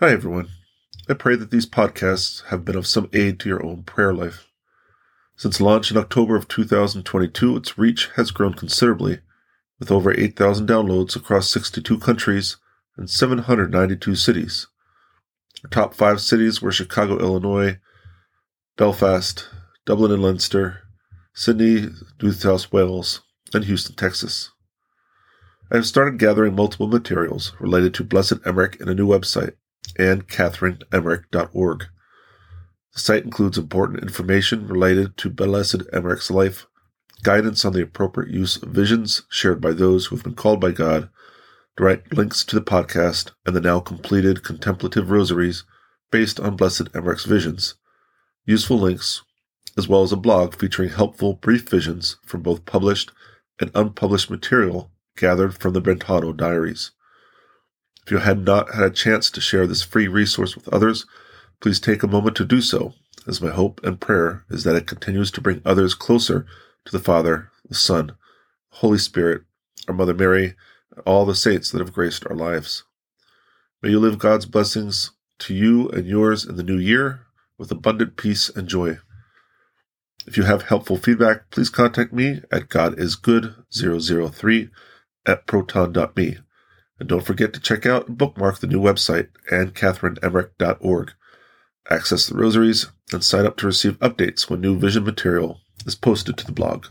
Hi, everyone. I pray that these podcasts have been of some aid to your own prayer life. Since launch in October of 2022, its reach has grown considerably, with over 8,000 downloads across 62 countries and 792 cities. Our top five cities were Chicago, Illinois, Belfast, Dublin and Leinster, Sydney, New South Wales, and Houston, Texas. I have started gathering multiple materials related to Blessed Emmerich in a new website annecatherineemmerich.org. The site includes important information related to Blessed Emmerich's life, guidance on the appropriate use of visions shared by those who have been called by God, direct links to the podcast, and the now completed contemplative rosaries based on Blessed Emmerich's visions, useful links, as well as a blog featuring helpful brief visions from both published and unpublished material gathered from the Brentano diaries. If you had not had a chance to share this free resource with others, please take a moment to do so, as my hope and prayer is that it continues to bring others closer to the Father, the Son, Holy Spirit, our Mother Mary, and all the saints that have graced our lives. May you live God's blessings to you and yours in the new year with abundant peace and joy. If you have helpful feedback, please contact me at godisgood003 at proton.me. And don't forget to check out and bookmark the new website annecatherineemmerich.org. Access the rosaries and sign up to receive updates when new vision material is posted to the blog.